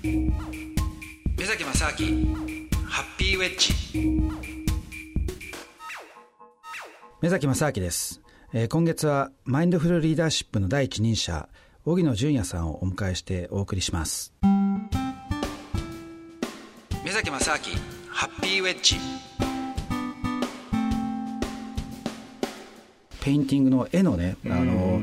目崎正明ハッピーウェッジ。目崎正明です、えー、今月はマインドフルリーダーシップの第一人者荻野純也さんをお迎えしてお送りします。目崎正明ハッピーウェッジ。ペインティングの絵のねあの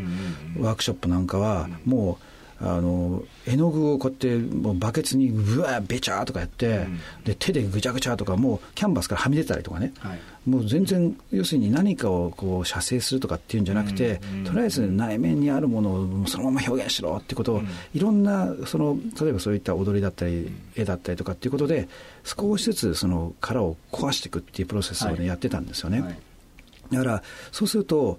ワークショップなんかはもうあの絵の具をこうやってもうバケツにうわべちゃーとかやって、うん、で手でぐちゃぐちゃとかもうキャンバスからはみ出たりとかね、はい、もう全然要するに何かをこう写生するとかっていうんじゃなくて、うんうん、とりあえず内面にあるものをそのまま表現しろってことを、うん、いろんなその例えばそういった踊りだったり絵だったりとかっていうことで少しずつその殻を壊していくっていうプロセスをね、はい、やってたんですよね。はい、だからそうすると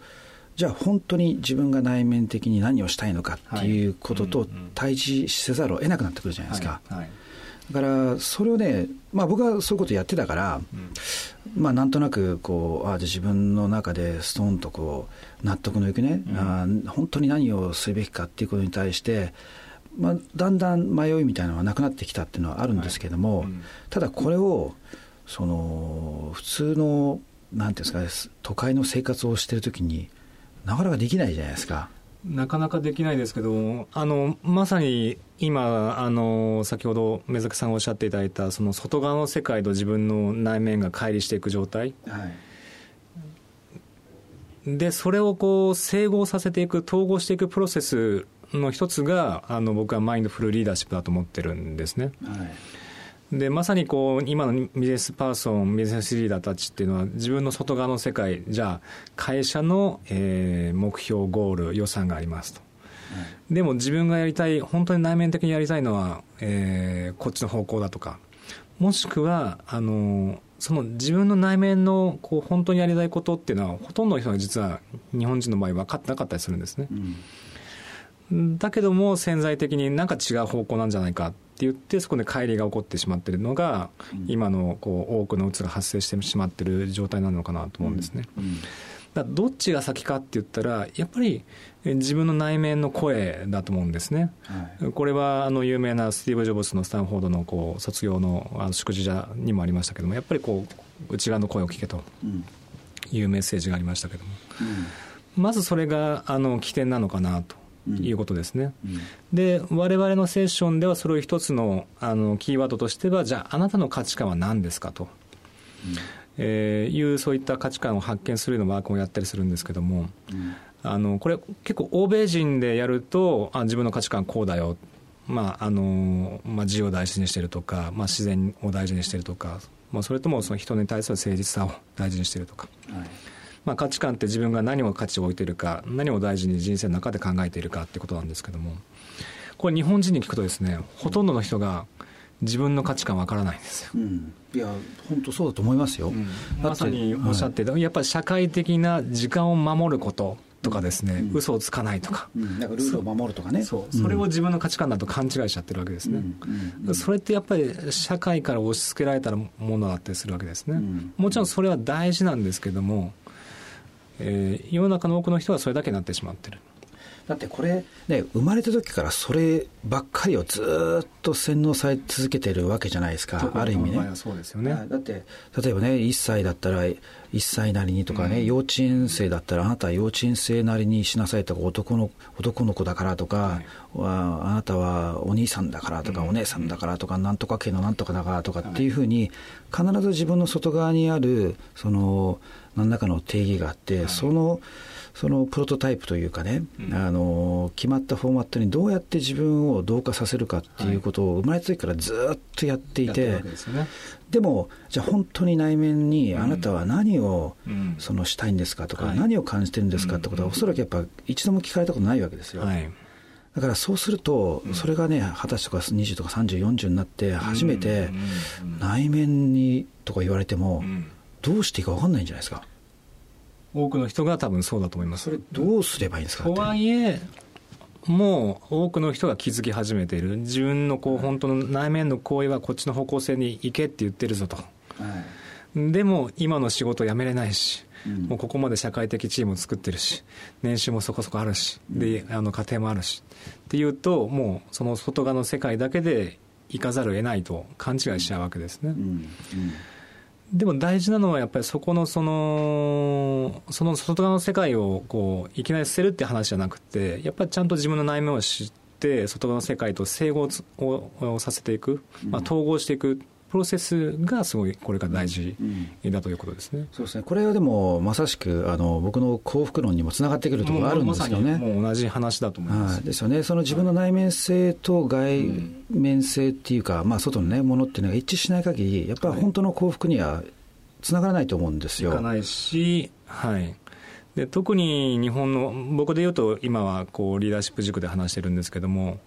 じゃあ本当に自分が内面的に何をしたいのかっていうことと対峙せざるを得なくなってくるじゃないですか。はいはい、だからそれをね、まあ、僕はそういうことやってたから、うん、まあ、なんとなくこうあ自分の中でストーンとこう納得のいくね、うん、あ本当に何をするべきかっていうことに対して、まあ、だんだん迷いみたいなのはなくなってきたっていうのはあるんですけども、はい。うん、ただこれをその普通のなんていうんですか、都会の生活をしてるときになかなかできないじゃないですか。なかなかできないですけど、あのまさに今、あの先ほど目崎さんがおっしゃっていただいた、その外側の世界と自分の内面が乖離していく状態、はい、でそれをこう整合させていく、統合していくプロセスの一つが、あの僕はマインドフルリーダーシップだと思ってるんですね。はいでまさにこう今のビジネスパーソンビジネスリーダーたちっていうのは自分の外側の世界じゃあ会社の、えー、目標ゴール予算がありますと、でも自分がやりたい本当に内面的にやりたいのは、えー、こっちの方向だとか。もしくはあのその自分の内面のこう本当にやりたいことっていうのはほとんどの人が実は日本人の場合分かってなかったりするんですね、うん、だけども潜在的になんか違う方向なんじゃないかって言ってそこで乖離が起こってしまっているのが、今のこう多くのうつが発生してしまっている状態なのかなと思うんですね。だどっちが先かって言ったらやっぱり自分の内面の声だと思うんですね、はい、これはあの有名なスティーブ・ジョブズのスタンフォードのこう卒業のあの祝辞にもありましたけどもやっぱりこう内側の声を聞けというメッセージがありましたけども、うん、まずそれがあの起点なのかなということですね。うん、で、我々のセッションではそれを一つのあのキーワードとしては、じゃあ、あなたの価値観は何ですかと。うん。えー、いうそういった価値観を発見するようなワークをやったりするんですけども、うん、あのこれ結構欧米人でやるとあ自分の価値観こうだよ、まああのまあ、自由を大事にしてるとか、まあ、自然を大事にしてるとか、まあ、それともその人に対する誠実さを大事にしてるとか、はいまあ、価値観って自分が何を価値を置いているか何を大事に人生の中で考えているかってことなんですけどもこれ日本人に聞くとですねほとんどの人が自分の価値観わからないんですよ、うん、いや本当そうだと思いますよ、うん、まさにおっしゃってた、はい、やっぱり社会的な時間を守ることとかですね、うん、嘘をつかないとか、うん、なんかルールを守るとかね。そう、それを自分の価値観だと勘違いしちゃってるわけですね、うん、それってやっぱり社会から押し付けられたものだったりするわけですね、もちろんそれは大事なんですけどもえー、世の中の多くの人はそれだけになってしまってる。だってこれ、ね、生まれた時からそればっかりをずっと洗脳され続けてるわけじゃないですか、ある意味ね。そうですよね。だって、例えばね、1歳だったら1歳なりにとかね、うん、幼稚園生だったらあなたは幼稚園生なりにしなさいとか、男の男の子だからとか、はい、あなたはお兄さんだからとか、うん、お姉さんだからとか、なんとか家のなんとかだからとかっていうふうに、必ず自分の外側にある、その、何らかの定義があって、はい、その、そのプロトタイプというかね、うん、あの決まったフォーマットにどうやって自分を同化させるかっていうことを生まれた時からずっとやっていて、でもじゃあ本当に内面にあなたは何をそのしたいんですかとか、何を感じてるんですかってことはおそらくやっぱ一度も聞かれたことないわけですよ。はい。だからそうすると、それがね、二十歳とか20とか30、40になって、初めて内面にとか言われても、どうしていいか分かんないんじゃないですか。多くの人が多分そうだと思います。それどうすればいいんですか？とはいえ、もう多くの人が気づき始めている。自分のこう本当の内面の行為はこっちの方向性に行けって言ってるぞと。はい、でも今の仕事辞めれないし、うん、もうここまで社会的チームを作ってるし、年収もそこそこあるし、で、あの家庭もあるし。っていうと、もうその外側の世界だけでいかざるを得ないと勘違いしちゃうわけですね。うんうんでも大事なのはやっぱりそこのそのその外側の世界をこういきなり捨てるって話じゃなくてやっぱりちゃんと自分の内面を知って外側の世界と整合をさせていく、まあ、統合していく。プロセスがすごいこれから大事だということですね、うん、そうですね。これはでもまさしくあの僕の幸福論にもつながってくるところがあるんですよね。もう同じ話だと思います、ですよね。その自分の内面性と外面性っていうか、まあ、外の、ね、ものっていうのが一致しない限りやっぱり本当の幸福にはつながらないと思うんですよ。いかないし、はい。で特に日本の僕で言うと今はこうリーダーシップ塾で話してるんですけども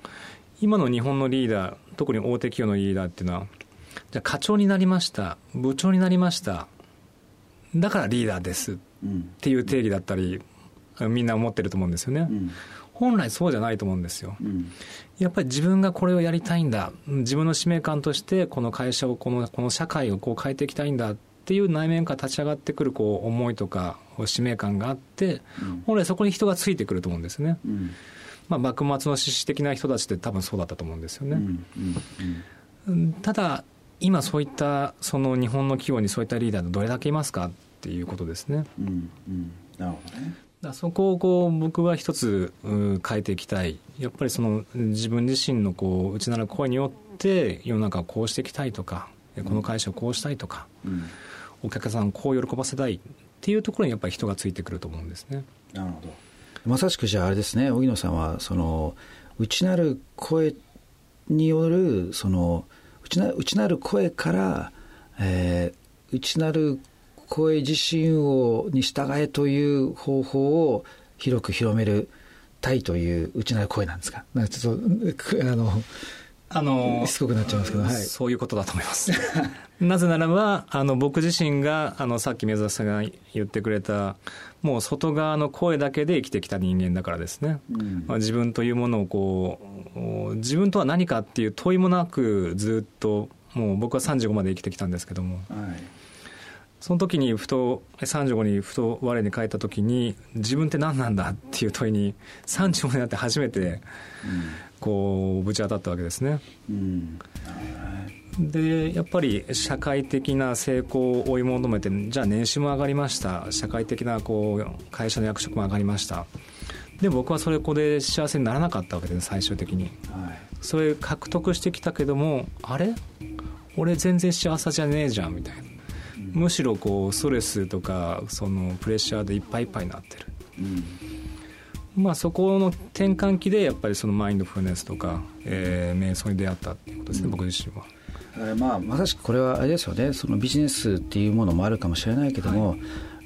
今の日本のリーダー特に大手企業のリーダーっていうのはじゃあ課長になりました部長になりました。だからリーダーです。っていう定義だったり、みんな思ってると思うんですよね、うん、本来そうじゃないと思うんですよ、うん、やっぱり自分がこれをやりたいんだ。自分の使命感としてこの会社をこのこの社会をこう変えていきたいんだ。っていう内面から立ち上がってくるこう思いとか使命感があって、うん、本来そこに人がついてくると思うんですね、まあ、幕末の史詩的な人たちって多分そうだったと思うんですよね、ただ今そういったその日本の企業にそういったリーダーがどれだけいますかっていうことですね。うんうん、なるほどね。だそこをこう僕は一つ変えていきたい。やっぱりその自分自身のこう内なる声によって世の中をこうしていきたいとかこの会社をこうしたいとか、うん、お客さんをこう喜ばせたいっていうところにやっぱり人がついてくると思うんですね。なるほど。まさしくじゃああれですね荻野さんはその内なる声によるその内な内なる声から、えー、内なる声自身をに従えという方法を広く広めるたいという内なる声なんですか？ちょっとあのあのしつこくなっちゃいますけど、はい、そういうことだと思います。なぜならばあの僕自身があのさっき宮沢さんが言ってくれたもう外側の声だけで生きてきた人間だからですね、うん、まあ、自分というものをこう自分とは何かっていう問いもなくずっともう僕は35まで生きてきたんですけども、はい、その時にふと35にふと我に返った時に自分って何なんだっていう問いに35になって初めて、うん。こうぶち当たったわけですね。うん。でやっぱり社会的な成功を追い求めてじゃあ年収も上がりました。社会的なこう会社の役職も上がりました。で僕はそれこで幸せにならなかったわけです最終的に、はい、それ獲得してきたけどもあれ？俺全然幸せじゃねえじゃんみたいな、うん、むしろこうストレスとかそのプレッシャーでいっぱいいっぱいになってる、うん。まあ、そこの転換期でやっぱりそのマインドフルネスとか、えー、瞑想に出会ったっていうことですね、うん、僕自身は。まあ、まさしくこれはあれですよね。そのビジネスっていうものもあるかもしれないけども、は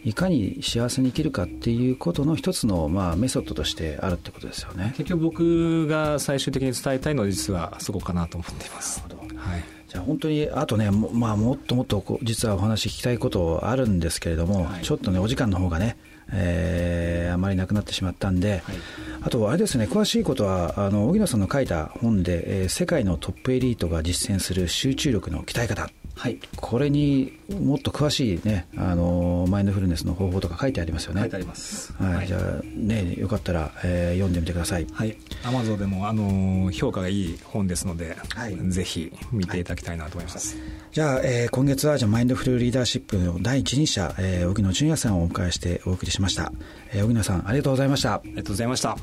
い、いかに幸せに生きるかっていうことの一つの、まあ、メソッドとしてあるってことですよね。結局僕が最終的に伝えたいのは実はそこかなと思っています。はい、じゃあ本当にあとね、まあ、もっともっと実はお話聞きたいことあるんですけれども、はい、ちょっとねお時間の方がねえー、あまりなくなってしまったんで、はい、あと、あれですね、詳しいことは、あの荻野さんの書いた本で、えー、世界のトップエリートが実践する集中力の鍛え方はい、これにもっと詳しい、ね、あのマインドフルネスの方法とか書いてありますよね。書いてあります。はい、はい、じゃあ、ね、よかったら、えー、読んでみてください。はい。アマゾンでも、あの評価がいい本ですので、はい、ぜひ見ていただきたいなと思います。はい、じゃあ、えー、今月はじゃマインドフルリーダーシップの第一人者、えー、荻野純也さんをお迎えしてお送りしました。えー、荻野さん、ありがとうございました。ありがとうございました。